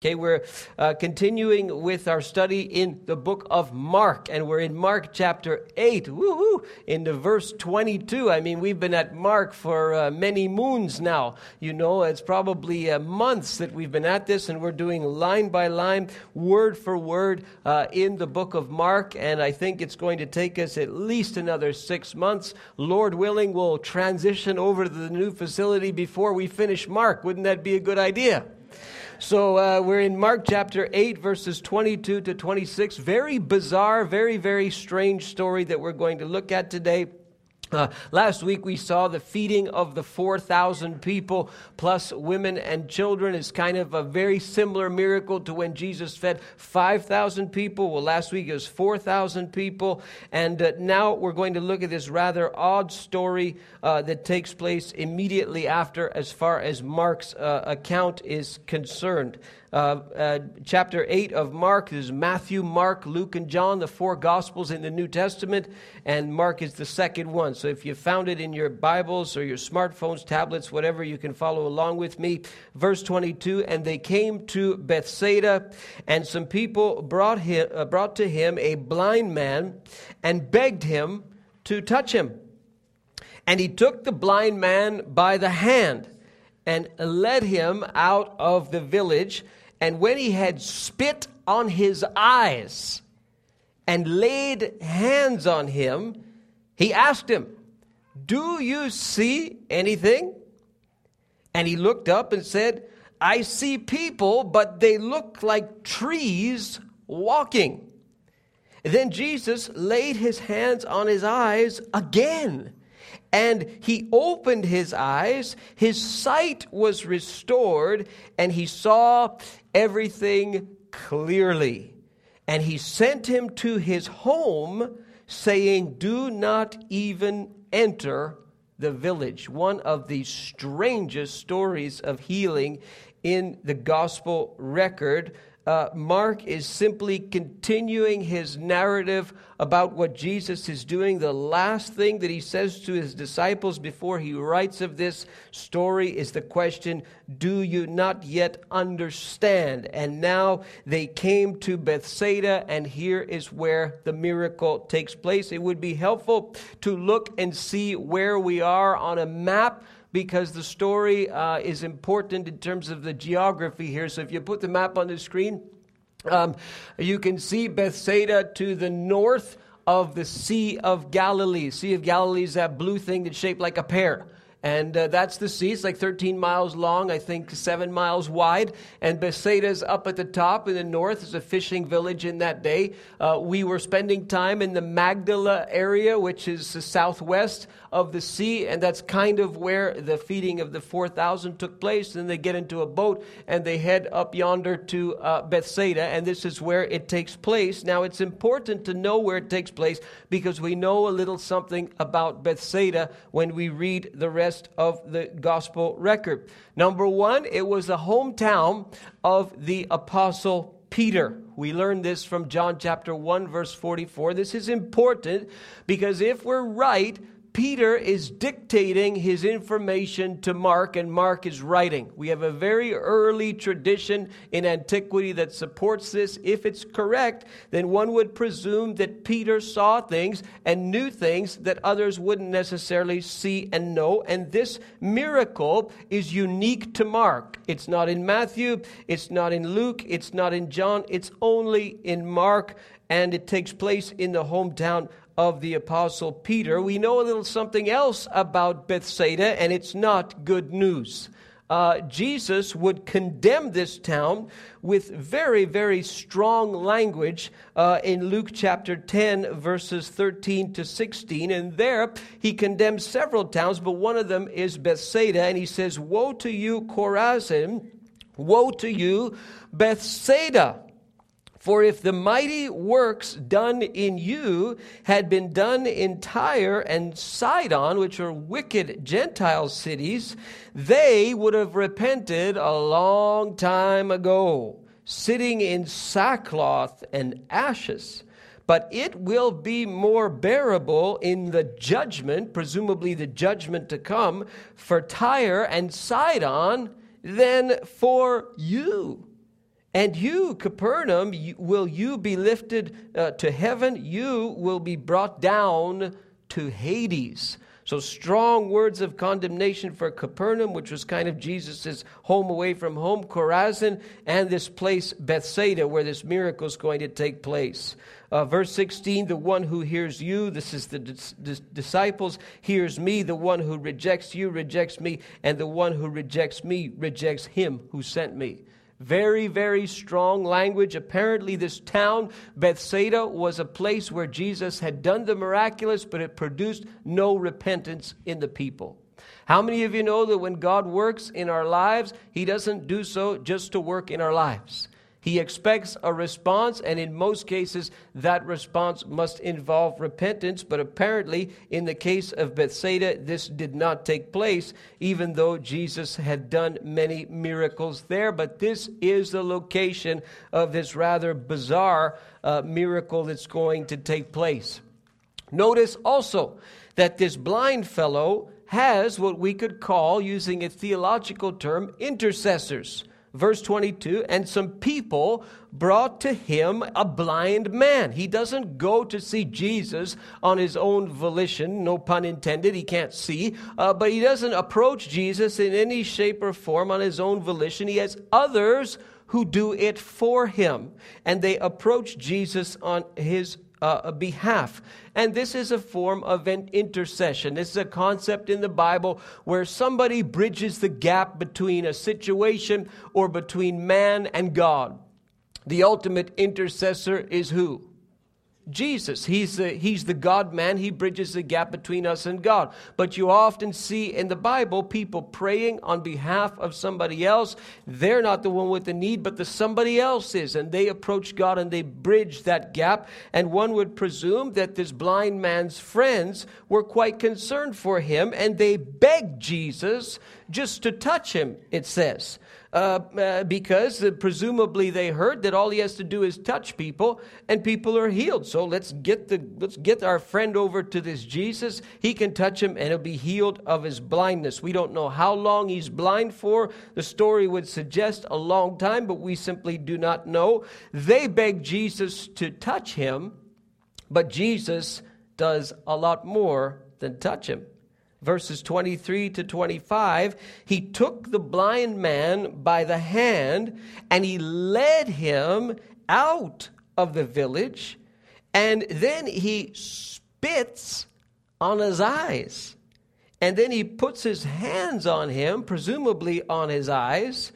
Okay, we're uh, continuing with our study in the book of Mark, and we're in Mark chapter 8, woo in the verse 22. I mean, we've been at Mark for uh, many moons now. You know, it's probably uh, months that we've been at this, and we're doing line by line, word for word uh, in the book of Mark, and I think it's going to take us at least another six months. Lord willing, we'll transition over to the new facility before we finish Mark. Wouldn't that be a good idea? So uh, we're in Mark chapter 8, verses 22 to 26. Very bizarre, very, very strange story that we're going to look at today. Uh, last week we saw the feeding of the 4,000 people plus women and children is kind of a very similar miracle to when Jesus fed 5,000 people. Well, last week it was 4,000 people. And uh, now we're going to look at this rather odd story uh, that takes place immediately after, as far as Mark's uh, account is concerned. Uh, uh, chapter 8 of Mark is Matthew, Mark, Luke, and John, the four Gospels in the New Testament, and Mark is the second one. So if you found it in your Bibles or your smartphones, tablets, whatever, you can follow along with me. Verse 22 And they came to Bethsaida, and some people brought, him, uh, brought to him a blind man and begged him to touch him. And he took the blind man by the hand and led him out of the village and when he had spit on his eyes and laid hands on him, he asked him, Do you see anything? And he looked up and said, I see people, but they look like trees walking. Then Jesus laid his hands on his eyes again and he opened his eyes, his sight was restored, and he saw everything clearly. And he sent him to his home, saying, Do not even enter the village. One of the strangest stories of healing in the gospel record uh, Mark is simply continuing his narrative about what Jesus is doing. The last thing that he says to his disciples before he writes of this story is the question Do you not yet understand? And now they came to Bethsaida, and here is where the miracle takes place. It would be helpful to look and see where we are on a map because the story uh, is important in terms of the geography here. So if you put the map on the screen, um, you can see Bethsaida to the north of the Sea of Galilee. Sea of Galilee is that blue thing that's shaped like a pear. And uh, that's the sea. It's like 13 miles long, I think seven miles wide. And Bethsaida's up at the top in the north. It's a fishing village in that day. Uh, we were spending time in the Magdala area, which is the southwest of the sea. And that's kind of where the feeding of the 4,000 took place. Then they get into a boat and they head up yonder to uh, Bethsaida. And this is where it takes place. Now, it's important to know where it takes place because we know a little something about Bethsaida when we read the rest rest of the gospel record. Number one, it was the hometown of the apostle Peter. We learn this from John chapter 1, verse 44. This is important because if we're right, Peter is dictating his information to Mark, and Mark is writing. We have a very early tradition in antiquity that supports this. If it's correct, then one would presume that Peter saw things and knew things that others wouldn't necessarily see and know. And this miracle is unique to Mark. It's not in Matthew, it's not in Luke, it's not in John, it's only in Mark, and it takes place in the hometown of the Apostle Peter, we know a little something else about Bethsaida, and it's not good news. Uh, Jesus would condemn this town with very, very strong language uh, in Luke chapter 10, verses 13 to 16. And there he condemns several towns, but one of them is Bethsaida. And he says, Woe to you, Chorazin! Woe to you, Bethsaida! For if the mighty works done in you had been done in Tyre and Sidon, which are wicked Gentile cities, they would have repented a long time ago, sitting in sackcloth and ashes. But it will be more bearable in the judgment, presumably the judgment to come, for Tyre and Sidon than for you. And you, Capernaum, will you be lifted uh, to heaven? You will be brought down to Hades. So, strong words of condemnation for Capernaum, which was kind of Jesus' home away from home, Chorazin, and this place, Bethsaida, where this miracle is going to take place. Uh, verse 16, the one who hears you, this is the dis- dis- disciples, hears me. The one who rejects you rejects me, and the one who rejects me rejects him who sent me. Very, very strong language. Apparently, this town, Bethsaida, was a place where Jesus had done the miraculous, but it produced no repentance in the people. How many of you know that when God works in our lives, He doesn't do so just to work in our lives? He expects a response, and in most cases, that response must involve repentance. But apparently, in the case of Bethsaida, this did not take place, even though Jesus had done many miracles there. But this is the location of this rather bizarre uh, miracle that's going to take place. Notice also that this blind fellow has what we could call, using a theological term, intercessors verse 22 and some people brought to him a blind man. He doesn't go to see Jesus on his own volition, no pun intended, he can't see, uh, but he doesn't approach Jesus in any shape or form on his own volition. He has others who do it for him, and they approach Jesus on his uh, behalf. And this is a form of an intercession. This is a concept in the Bible where somebody bridges the gap between a situation or between man and God. The ultimate intercessor is who? Jesus. He's the, he's the God man. He bridges the gap between us and God. But you often see in the Bible people praying on behalf of somebody else. They're not the one with the need, but the somebody else is. And they approach God and they bridge that gap. And one would presume that this blind man's friends were quite concerned for him and they begged Jesus just to touch him, it says uh, uh, because uh, presumably they heard that all he has to do is touch people and people are healed. So let's get the let's get our friend over to this Jesus. He can touch him and he'll be healed of his blindness. We don't know how long he's blind for. The story would suggest a long time, but we simply do not know. They beg Jesus to touch him, but Jesus does a lot more than touch him verses 23 to 25, he took the blind man by the hand and he led him out of the village, and then he spits on his eyes. And then he puts his hands on him, presumably on his eyes,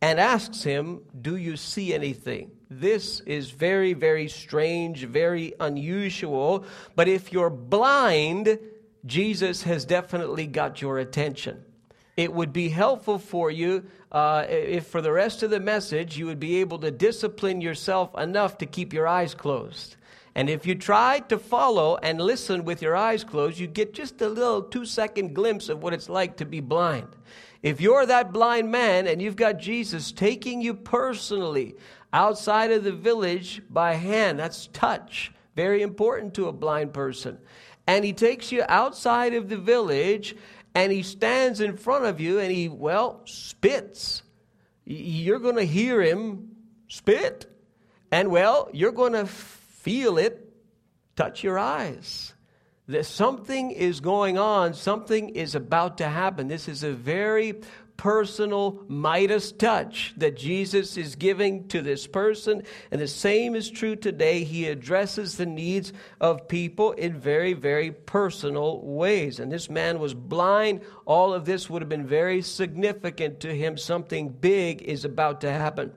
and asks him, Do you see anything? This is very, very strange, very unusual. But if you're blind, Jesus has definitely got your attention. It would be helpful for you uh, if, for the rest of the message, you would be able to discipline yourself enough to keep your eyes closed. And if you try to follow and listen with your eyes closed, you get just a little two second glimpse of what it's like to be blind. If you're that blind man and you've got Jesus taking you personally outside of the village by hand, that's touch. Very important to a blind person and he takes you outside of the village and he stands in front of you and he, well, spits. You're going to hear him spit. And, well, you're going to feel it touch your eyes. That something is going on, something is about to happen. This is a very personal Midas touch that Jesus is giving to this person. And the same is true today. He addresses the needs of people in very, very personal ways. And this man was blind. All of this would have been very significant to him. Something big is about to happen.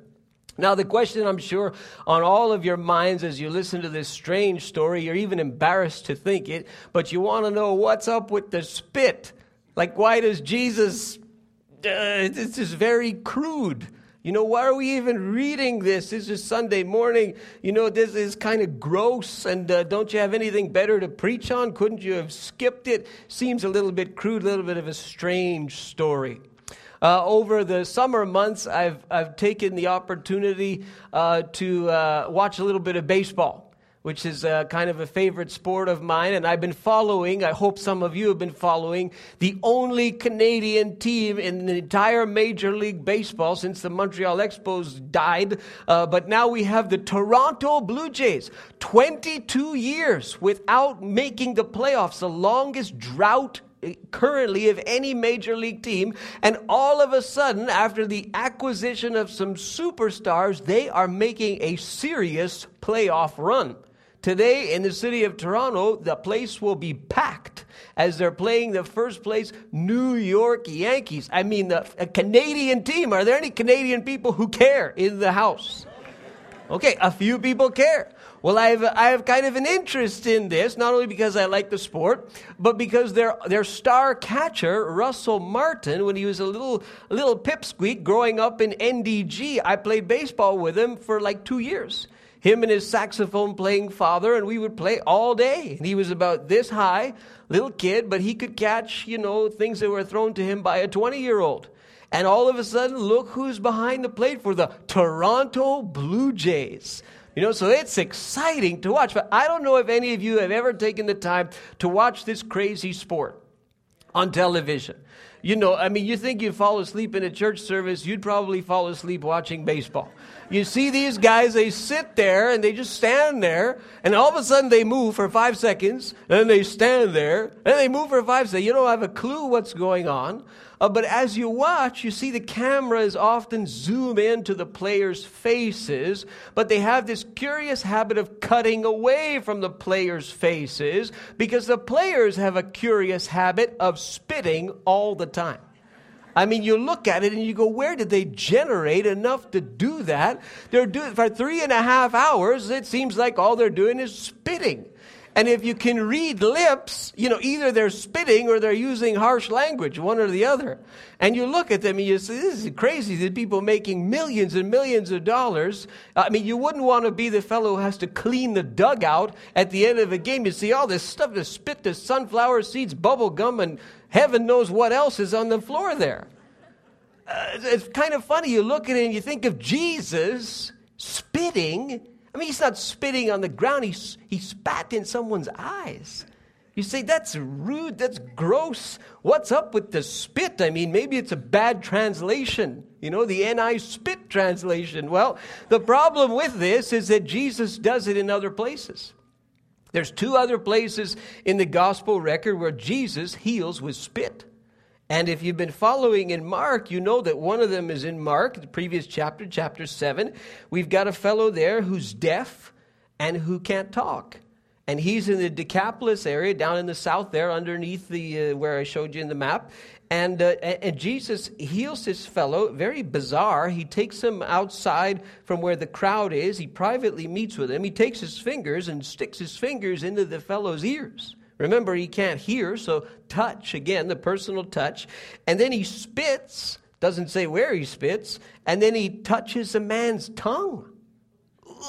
Now, the question I'm sure on all of your minds as you listen to this strange story, you're even embarrassed to think it, but you want to know what's up with the spit. Like, why does Jesus uh, this is very crude. You know, why are we even reading this? This is Sunday morning. You know, this is kind of gross, and uh, don't you have anything better to preach on? Couldn't you have skipped it? Seems a little bit crude, a little bit of a strange story. Uh, over the summer months, I've, I've taken the opportunity uh, to uh, watch a little bit of baseball which is a, kind of a favorite sport of mine. And I've been following, I hope some of you have been following, the only Canadian team in the entire Major League Baseball since the Montreal Expos died. Uh, but now we have the Toronto Blue Jays. 22 years without making the playoffs, the longest drought currently of any major league team. And all of a sudden, after the acquisition of some superstars, they are making a serious playoff run. Today in the city of Toronto, the place will be packed as they're playing the first place New York Yankees. I mean, the, a Canadian team. Are there any Canadian people who care in the house? Okay, a few people care. Well, I have, I have kind of an interest in this, not only because I like the sport, but because their, their star catcher, Russell Martin, when he was a little, little pipsqueak growing up in NDG, I played baseball with him for like two years. Him and his saxophone playing father, and we would play all day. And he was about this high, little kid, but he could catch, you know, things that were thrown to him by a 20 year old. And all of a sudden, look who's behind the plate for the Toronto Blue Jays. You know, so it's exciting to watch. But I don't know if any of you have ever taken the time to watch this crazy sport on television. You know, I mean, you think you'd fall asleep in a church service, you'd probably fall asleep watching baseball. You see these guys, they sit there and they just stand there, and all of a sudden they move for five seconds, and they stand there, and they move for five seconds. You don't have a clue what's going on. Uh, but as you watch, you see the cameras often zoom into the players' faces, but they have this curious habit of cutting away from the players' faces because the players have a curious habit of spitting all the time. I mean, you look at it and you go, where did they generate enough to do that? They're doing for three and a half hours. It seems like all they're doing is spitting. And if you can read lips, you know, either they're spitting or they're using harsh language, one or the other. And you look at them and you say, this is crazy. These people making millions and millions of dollars. I mean, you wouldn't want to be the fellow who has to clean the dugout at the end of a game. You see all this stuff, the spit, the sunflower seeds, bubble gum, and heaven knows what else is on the floor there. Uh, it's kind of funny. You look at it and you think of Jesus spitting I mean, he's not spitting on the ground, he, he spat in someone's eyes. You say, that's rude, that's gross. What's up with the spit? I mean, maybe it's a bad translation, you know, the NI spit translation. Well, the problem with this is that Jesus does it in other places. There's two other places in the gospel record where Jesus heals with spit. And if you've been following in Mark, you know that one of them is in Mark, the previous chapter, chapter 7. We've got a fellow there who's deaf and who can't talk. And he's in the Decapolis area down in the south there underneath the uh, where I showed you in the map. And, uh, and Jesus heals this fellow, very bizarre. He takes him outside from where the crowd is. He privately meets with him. He takes his fingers and sticks his fingers into the fellow's ears. Remember, he can't hear, so touch, again, the personal touch. And then he spits, doesn't say where he spits, and then he touches a man's tongue.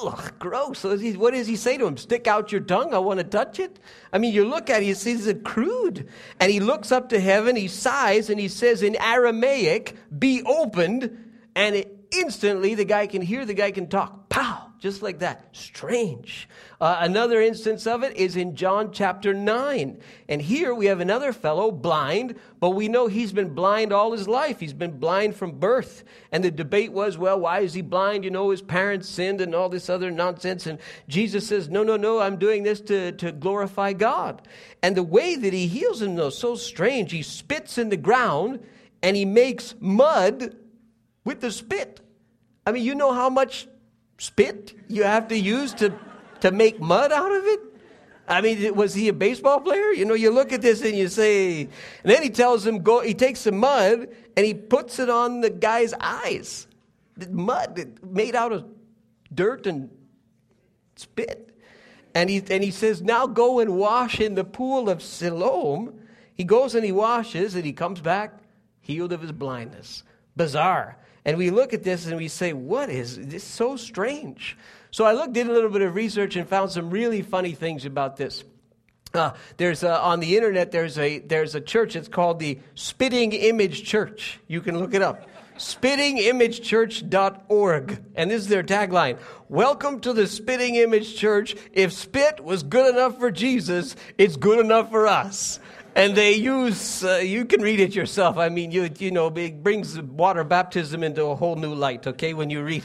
Ugh, gross. What does he say to him? Stick out your tongue, I want to touch it? I mean, you look at it, you see it's crude. And he looks up to heaven, he sighs, and he says in Aramaic, be opened. And it, instantly the guy can hear, the guy can talk. Pow! Just like that. Strange. Uh, another instance of it is in John chapter 9. And here we have another fellow blind, but we know he's been blind all his life. He's been blind from birth. And the debate was, well, why is he blind? You know, his parents sinned and all this other nonsense. And Jesus says, no, no, no, I'm doing this to, to glorify God. And the way that he heals him, though, so strange. He spits in the ground and he makes mud with the spit. I mean, you know how much spit you have to use to, to make mud out of it? I mean, was he a baseball player? You know, you look at this and you say, and then he tells him, go, he takes some mud and he puts it on the guy's eyes. The Mud made out of dirt and spit. And he, and he says, now go and wash in the pool of Siloam. He goes and he washes and he comes back healed of his blindness. Bizarre. And we look at this and we say, what is this? So strange. So I looked, did a little bit of research, and found some really funny things about this. Uh, there's a, on the internet there's a there's a church it's called the Spitting Image Church. You can look it up. spittingimagechurch.org. And this is their tagline Welcome to the Spitting Image Church. If spit was good enough for Jesus, it's good enough for us. And they use, uh, you can read it yourself. I mean, you, you know, it brings water baptism into a whole new light, okay, when you read.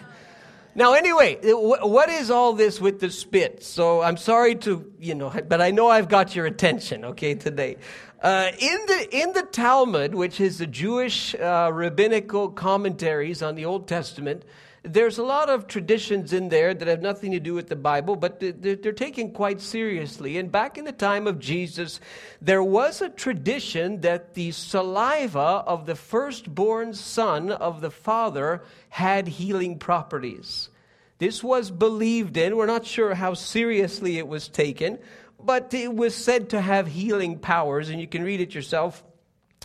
Now, anyway, what is all this with the spit? So I'm sorry to, you know, but I know I've got your attention, okay, today. Uh, in the in the Talmud, which is the Jewish uh, rabbinical commentaries on the Old Testament, there's a lot of traditions in there that have nothing to do with the Bible, but they're, taken quite seriously. And back in the time of Jesus, there was a tradition that the saliva of the firstborn son of the father had healing properties. This was believed in. We're not sure how seriously it was taken, but it was said to have healing powers, and you can read it yourself.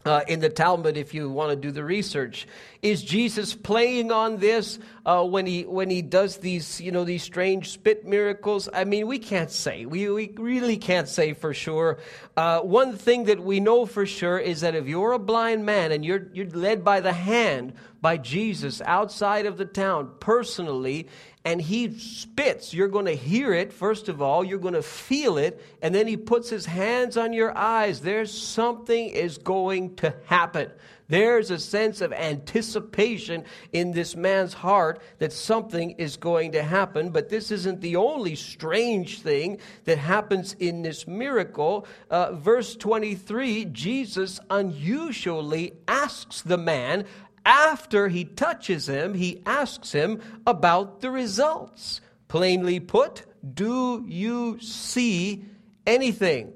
Uh, in the Talmud, if you want to do the research, is Jesus playing on this uh, when he when he does these you know these strange spit miracles? I mean, we can't say. We we really can't say for sure. Uh, one thing that we know for sure is that if you're a blind man and you're you're led by the hand by Jesus outside of the town personally, and he spits, you're going to hear it, first of all, you're going to feel it, and then he puts his hands on your eyes. There's something is going to happen. There's a sense of anticipation in this man's heart that something is going to happen. But this isn't the only strange thing that happens in this miracle. Uh, verse 23 Jesus unusually asks the man, after he touches him, he asks him about the results. Plainly put, do you see anything?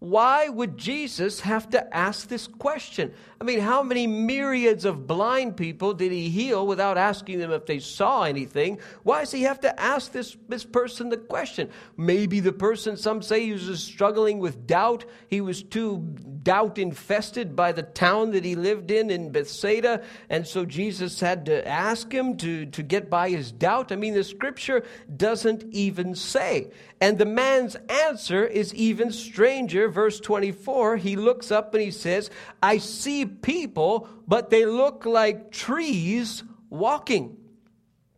Why would Jesus have to ask this question? I mean, how many myriads of blind people did he heal without asking them if they saw anything? Why does he have to ask this, this person the question? Maybe the person, some say, he was struggling with doubt. He was too doubt infested by the town that he lived in, in Bethsaida. And so Jesus had to ask him to, to get by his doubt. I mean, the scripture doesn't even say. And the man's answer is even stranger. Verse 24, he looks up and he says, I see people, but they look like trees walking.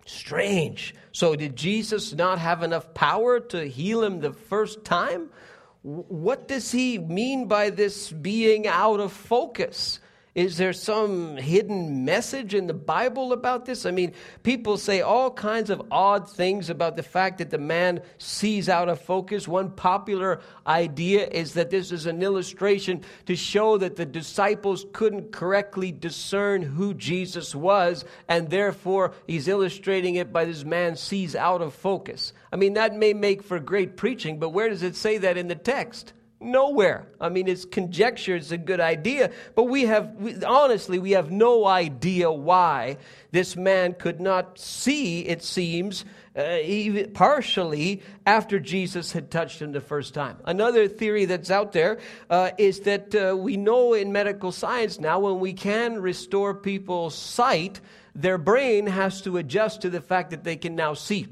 Strange. So, did Jesus not have enough power to heal him the first time? What does he mean by this being out of focus? Is there some hidden message in the Bible about this? I mean, people say all kinds of odd things about the fact that the man sees out of focus. One popular idea is that this is an illustration to show that the disciples couldn't correctly discern who Jesus was, and therefore he's illustrating it by this man sees out of focus. I mean, that may make for great preaching, but where does it say that in the text? Nowhere. I mean, it's conjecture, it's a good idea, but we have, we, honestly, we have no idea why this man could not see, it seems, uh, even partially after Jesus had touched him the first time. Another theory that's out there uh, is that uh, we know in medical science now when we can restore people's sight, their brain has to adjust to the fact that they can now see.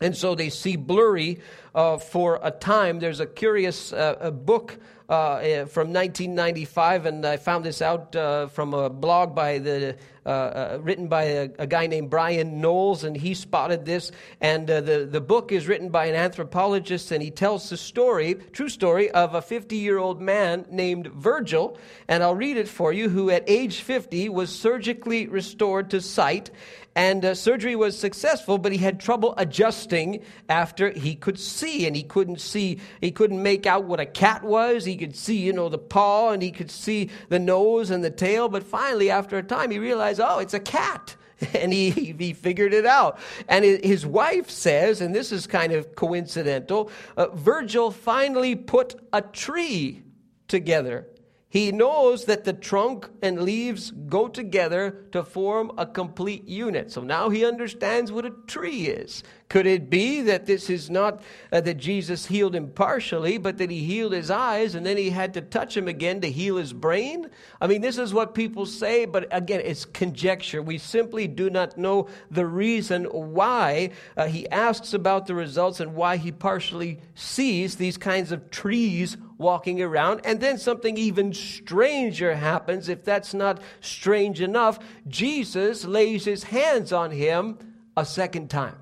And so they see blurry uh, for a time. There's a curious uh, a book uh, eh, from 1995, and I found this out uh, from a blog by the uh, uh, written by a, a, guy named Brian Knowles, and he spotted this. And the the book is written by an anthropologist, and he tells the story, true story, of a 50 year old man named Virgil. And I'll read it for you, who at age 50 was surgically restored to sight and uh, surgery was successful, but he had trouble adjusting after he could see, and he couldn't see, he couldn't make out what a cat was. He could see, you know, the paw, and he could see the nose and the tail, but finally, after a time, he realized, oh, it's a cat. And he, he figured it out. And his wife says, and this is kind of coincidental, uh, Virgil finally put a tree together he knows that the trunk and leaves go together to form a complete unit. So now he understands what a tree is. Could it be that this is not uh, that Jesus healed him partially, but that he healed his eyes and then he had to touch him again to heal his brain? I mean, this is what people say, but again, it's conjecture. We simply do not know the reason why uh, he asks about the results and why he partially sees these kinds of trees walking around. And then something even stranger happens. If that's not strange enough, Jesus lays his hands on him a second time.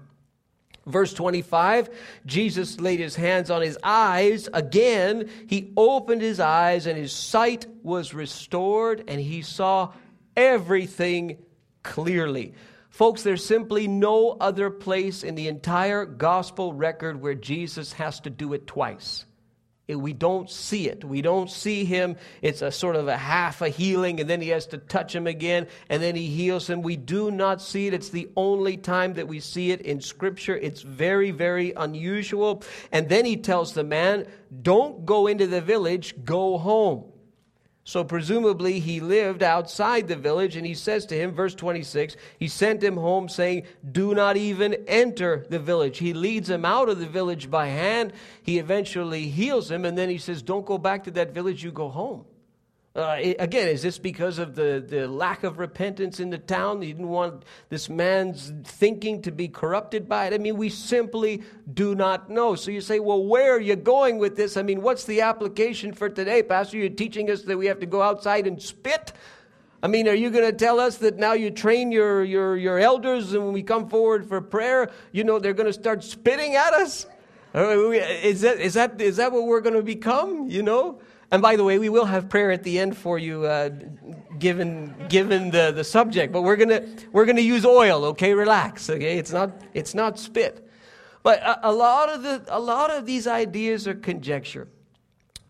Verse 25, Jesus laid his hands on his eyes. Again, he opened his eyes, and his sight was restored, and he saw everything clearly. Folks, there's simply no other place in the entire gospel record where Jesus has to do it twice we don't see it. We don't see him. It's a sort of a half a healing, and then he has to touch him again, and then he heals him. We do not see it. It's the only time that we see it in Scripture. It's very, very unusual. And then he tells the man, Don't go into the village, go home. So presumably he lived outside the village, and he says to him, verse 26, he sent him home saying, Do not even enter the village. He leads him out of the village by hand. He eventually heals him, and then he says, Don't go back to that village, you go home. Uh, again, is this because of the, the lack of repentance in the town? He didn't want this man's thinking to be corrupted by it. I mean, we simply do not know. So you say, well, where are you going with this? I mean, what's the application for today, Pastor? You're teaching us that we have to go outside and spit? I mean, are you going to tell us that now you train your, your, your elders and when we come forward for prayer, you know, they're going to start spitting at us? Uh, is that, is that, is that what we're going to become, you know? And by the way, we will have prayer at the end for you, uh, given given the, the subject. But we're gonna we're gonna use oil. Okay, relax. Okay, it's not it's not spit. But a, a lot of the a lot of these ideas are conjecture.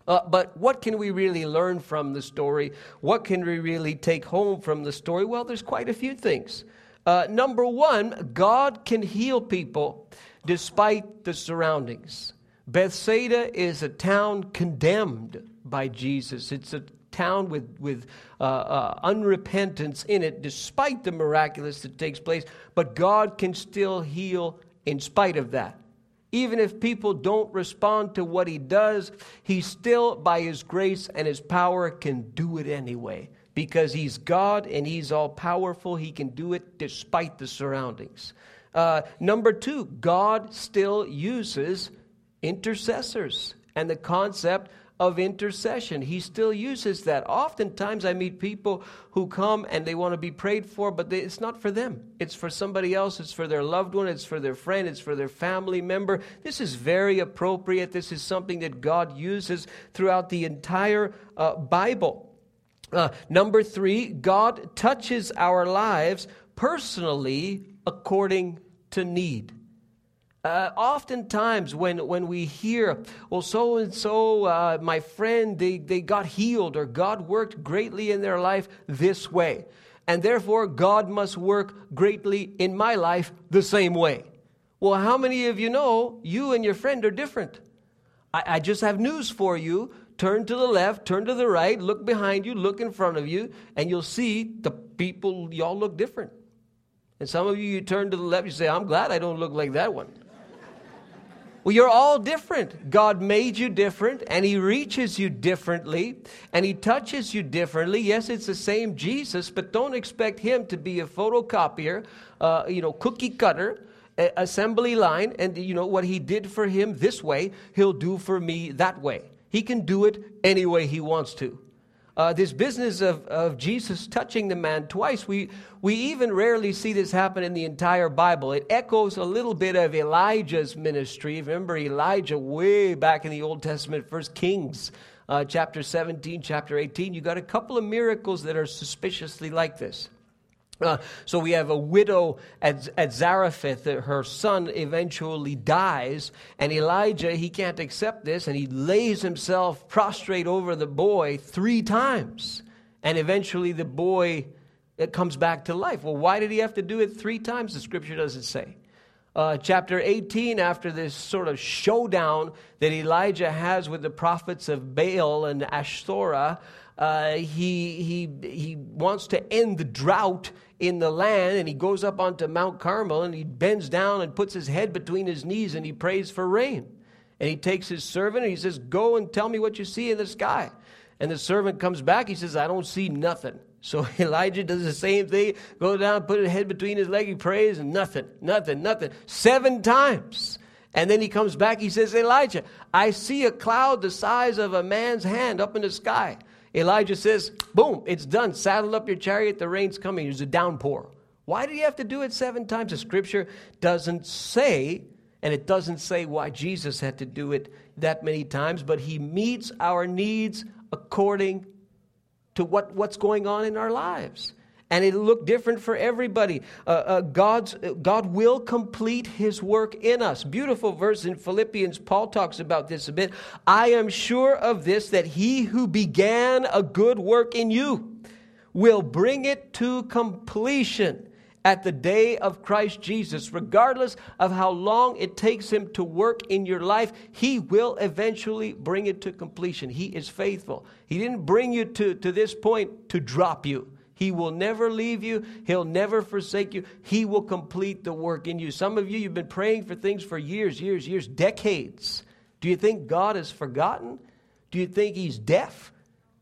Uh, but what can we really learn from the story? What can we really take home from the story? Well, there's quite a few things. Uh, number one, God can heal people despite the surroundings. Bethsaida is a town condemned by Jesus. It's a town with, with uh, uh, unrepentance in it, despite the miraculous that takes place. But God can still heal in spite of that. Even if people don't respond to what He does, He still, by His grace and His power, can do it anyway. Because He's God and He's all powerful, He can do it despite the surroundings. Uh, number two, God still uses intercessors and the concept of intercession. He still uses that. Oftentimes, I meet people who come and they want to be prayed for, but they, it's not for them. It's for somebody else. It's for their loved one. It's for their friend. It's for their family member. This is very appropriate. This is something that God uses throughout the entire uh, Bible. Uh, number three, God touches our lives personally according to need. Uh, oftentimes, when, when we hear, well, so and so, my friend, they, they got healed, or God worked greatly in their life this way, and therefore God must work greatly in my life the same way. Well, how many of you know you and your friend are different? I, I just have news for you. Turn to the left, turn to the right, look behind you, look in front of you, and you'll see the people, y'all look different. And some of you, you turn to the left, you say, I'm glad I don't look like that one. Well, you're all different. God made you different, and He reaches you differently, and He touches you differently. Yes, it's the same Jesus, but don't expect Him to be a photocopier, uh, you know, cookie cutter, assembly line, and you know what He did for Him this way, He'll do for me that way. He can do it any way He wants to. Uh, this business of, of Jesus touching the man twice, we, we even rarely see this happen in the entire Bible. It echoes a little bit of Elijah's ministry. Remember Elijah way back in the Old Testament, First Kings, uh, chapter 17, chapter 18. You got a couple of miracles that are suspiciously like this. Uh, so we have a widow at, at Zarephath. Her son eventually dies, and Elijah, he can't accept this, and he lays himself prostrate over the boy three times. And eventually the boy it comes back to life. Well, why did he have to do it three times? The scripture doesn't say. Uh, chapter 18, after this sort of showdown that Elijah has with the prophets of Baal and Ashtoreth, uh, he, he, he wants to end the drought in the land, and he goes up onto Mount Carmel and he bends down and puts his head between his knees and he prays for rain. And he takes his servant and he says, Go and tell me what you see in the sky. And the servant comes back, he says, I don't see nothing. So Elijah does the same thing, goes down, put his head between his legs, he prays, and nothing, nothing, nothing. Seven times. And then he comes back, he says, Elijah, I see a cloud the size of a man's hand up in the sky. Elijah says, Boom, it's done. Saddle up your chariot, the rain's coming. There's a downpour. Why did he have to do it seven times? The scripture doesn't say, and it doesn't say why Jesus had to do it that many times, but he meets our needs according to what, what's going on in our lives and it looked different for everybody. Uh, uh, God's, God will complete his work in us. Beautiful verse in Philippians, Paul talks about this a bit. I am sure of this, that he who began a good work in you will bring it to completion at the day of Christ Jesus. Regardless of how long it takes him to work in your life, he will eventually bring it to completion. He is faithful. He didn't bring you to, to this point to drop you. He will never leave you. He'll never forsake you. He will complete the work in you. Some of you, you've been praying for things for years, years, years, decades. Do you think God has forgotten? Do you think He's deaf?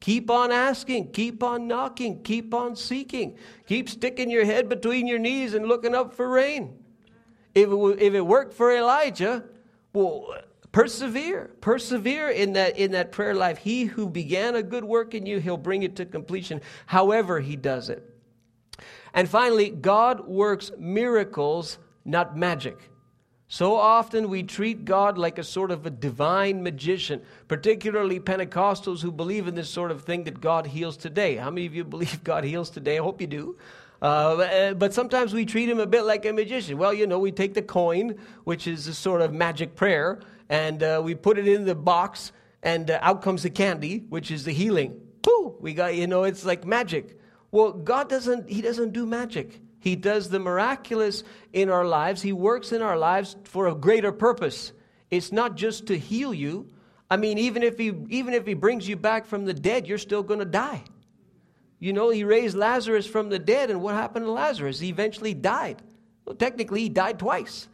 Keep on asking, keep on knocking, keep on seeking. Keep sticking your head between your knees and looking up for rain. If it, if it worked for Elijah, well, Persevere. Persevere in that, in that prayer life. He who began a good work in you, he'll bring it to completion, however he does it. And finally, God works miracles, not magic. So often we treat God like a sort of a divine magician, particularly Pentecostals who believe in this sort of thing that God heals today. How many of you believe God heals today? I hope you do. Uh, but sometimes we treat him a bit like a magician. Well, you know, we take the coin, which is a sort of magic prayer, and uh, we put it in the box, and uh, out comes the candy, which is the healing. Woo! We got, you know, it's like magic. Well, God doesn't, He doesn't do magic. He does the miraculous in our lives. He works in our lives for a greater purpose. It's not just to heal you. I mean, even if He, even if he brings you back from the dead, you're still going to die. You know, He raised Lazarus from the dead, and what happened to Lazarus? He eventually died. Well, technically, he died twice.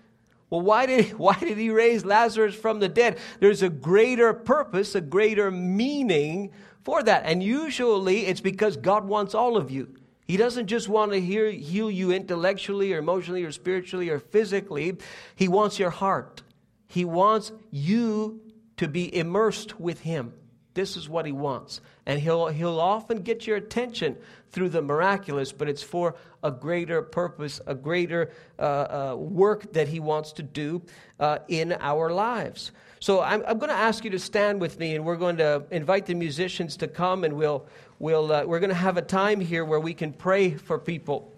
Well, why did, why did he raise Lazarus from the dead? There's a greater purpose, a greater meaning for that. And usually it's because God wants all of you. He doesn't just want to hear, heal you intellectually or emotionally or spiritually or physically. He wants your heart. He wants you to be immersed with Him. This is what He wants. And He'll, he'll often get your attention through the miraculous, but it's for a greater purpose, a greater uh, uh, work that He wants to do uh, in our lives. So I'm, I'm going to ask you to stand with me, and we're going to invite the musicians to come, and we'll, we'll, uh, we're going to have a time here where we can pray for people.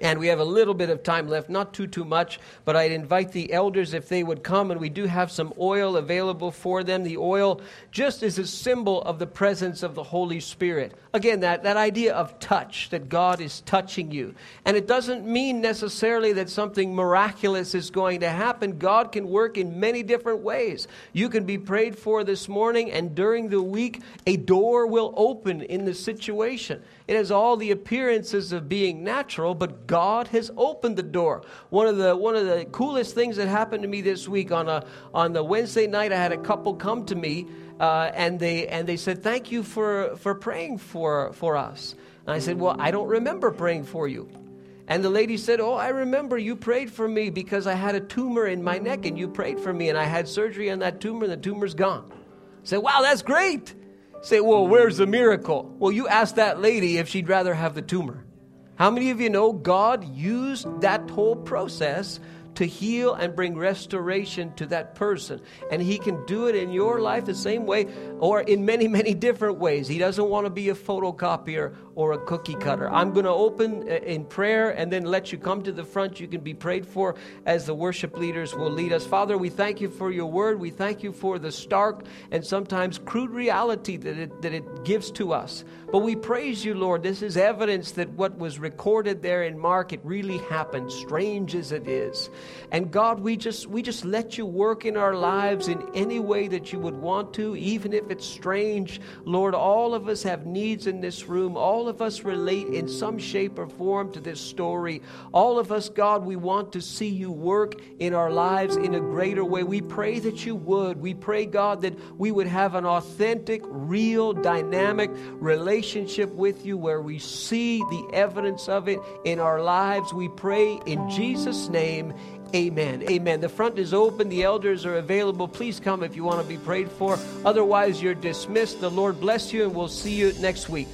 And we have a little bit of time left, not too, too much, but I'd invite the elders if they would come, and we do have some oil available for them. The oil just is a symbol of the presence of the Holy Spirit. Again, that, that idea of touch, that God is touching you. And it doesn't mean necessarily that something miraculous is going to happen. God can work in many different ways. You can be prayed for this morning, and during the week, a door will open in the situation. It has all the appearances of being natural, but God has opened the door. One of the one of the coolest things that happened to me this week on a on the Wednesday night, I had a couple come to me uh, and they and they said, "Thank you for for praying for for us." And I said, "Well, I don't remember praying for you." And the lady said, Oh, I remember you prayed for me because I had a tumor in my neck and you prayed for me and I had surgery on that tumor and the tumor's gone. I said, Wow, that's great. Say, well, where's the miracle? Well, you ask that lady if she'd rather have the tumor. How many of you know God used that whole process to heal and bring restoration to that person. And He can do it in your life the same way or in many, many different ways. He doesn't want to be a photocopier or a cookie cutter. I'm going to open uh, in prayer and then let you come to the front. You can be prayed for as the worship leaders will lead us. Father, we thank you for your word. We thank you for the stark and sometimes crude reality that it, that it gives to us. But we praise you, Lord. This is evidence that what was recorded there in Mark, it really happened, strange as it is. And God, we just we just let you work in our lives in any way that you would want to, even if it's strange. Lord, all of us have needs in this room. All of us relate in some shape or form to this story. All of us, God, we want to see you work in our lives in a greater way. We pray that you would. We pray, God, that we would have an authentic, real, dynamic relationship with you where we see the evidence of it in our lives. We pray in Jesus' name. Amen. Amen. The front is open. The elders are available. Please come if you want to be prayed for. Otherwise, you're dismissed. The Lord bless you, and we'll see you next week.